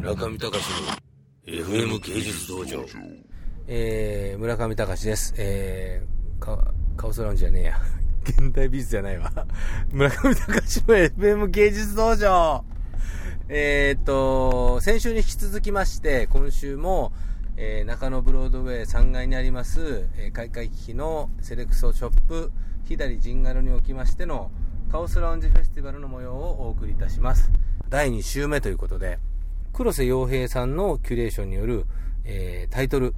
村上隆の FM 芸術道場。えー、村上隆です。えー、か、カオスラウンジじゃねえや。現代美術じゃないわ。村上隆の FM 芸術道場。えーっと、先週に引き続きまして、今週も、えー中野ブロードウェイ3階にあります、えー開会機器のセレクトショップ、左ジンガロにおきましての、カオスラウンジフェスティバルの模様をお送りいたします。第2週目ということで、黒瀬洋平さんのキュレーションによる、えータイトル、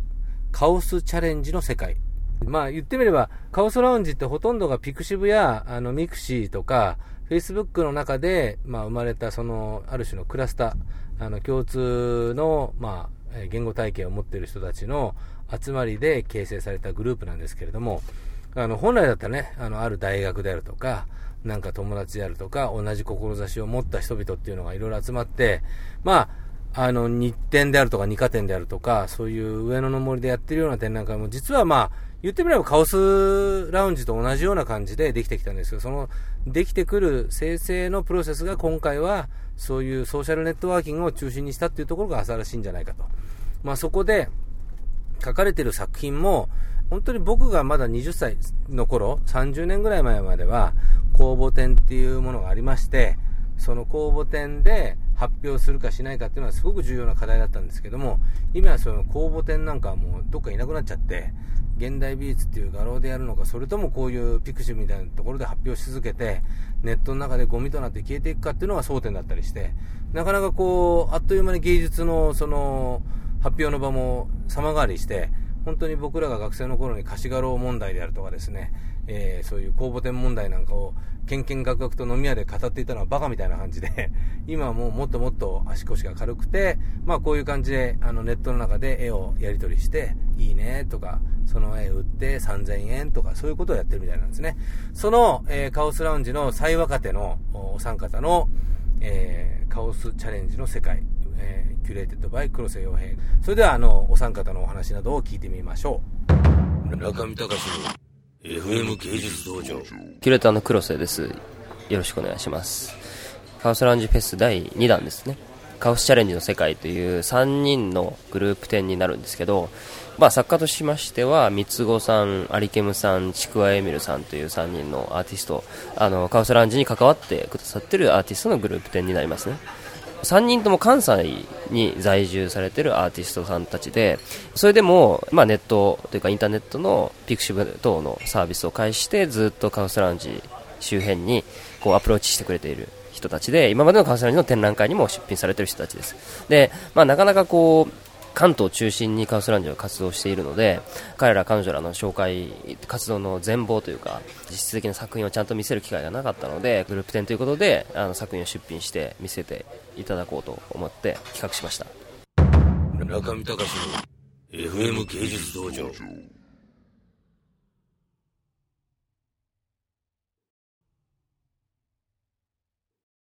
カオスチャレンジの世界。まあ言ってみれば、カオスラウンジってほとんどがピクシブや、あの、ミクシーとか、フェイスブックの中で、まあ生まれたその、ある種のクラスター、あの、共通の、まあ、言語体系を持っている人たちの集まりで形成されたグループなんですけれども、あの、本来だったらね、あの、ある大学であるとか、なんか友達であるとか、同じ志を持った人々っていうのがいろいろ集まって、まあ、あの、日展であるとか、二課展であるとか、そういう上野の森でやってるような展覧会も、実はまあ、言ってみればカオスラウンジと同じような感じでできてきたんですけど、その、できてくる生成のプロセスが今回は、そういうソーシャルネットワーキングを中心にしたっていうところが新しいんじゃないかと。まあそこで、書かれてる作品も、本当に僕がまだ20歳の頃、30年ぐらい前までは、公募展っていうものがありまして、その公募展で発表するかしないかっていうのはすごく重要な課題だったんですけども、今はその公募展なんかはもうどっかいなくなっちゃって、現代美術っていう画廊でやるのか、それともこういうピクシブみたいなところで発表し続けて、ネットの中でゴミとなって消えていくかっていうのが争点だったりして、なかなかこう、あっという間に芸術のその、発表の場も様変わりして、本当に僕らが学生の頃に貸し画廊問題であるとかですね、えーそういう公募展問題なんかを、けんけんがくがくと飲み屋で語っていたのはバカみたいな感じで、今はもうもっともっと足腰が軽くて、まあこういう感じで、あのネットの中で絵をやり取りして、いいねとか、その絵売って3000円とか、そういうことをやってるみたいなんですね。その、えーカオスラウンジの最若手のおお三方の、えーカオスチャレンジの世界、えー curated by 黒瀬洋平。それでは、あの、お三方のお話などを聞いてみましょう。村上隆の FM 芸術道場。キュレーターの黒瀬です。よろしくお願いします。カオスラウンジフェス第2弾ですね。カオスチャレンジの世界という3人のグループ展になるんですけど、まあ作家としましては、三つ子さん、アリケムさん、ちくわエミルさんという3人のアーティスト、あの、カオスラウンジに関わってくださってるアーティストのグループ展になりますね。3人とも関西に在住されてるアーティストさんたちで、それでも、まあ、ネットというかインターネットのピクシブ等のサービスを介してずっとカオスラウンジ周辺にこうアプローチしてくれている人たちで、今までのカオスラウンジの展覧会にも出品されてる人たちです。で、まあ、なかなかこう、関東中心にカオスラウンジは活動しているので彼ら彼女らの紹介活動の全貌というか実質的な作品をちゃんと見せる機会がなかったのでグループ展ということであの作品を出品して見せていただこうと思って企画しました村上隆の FM 芸術道場。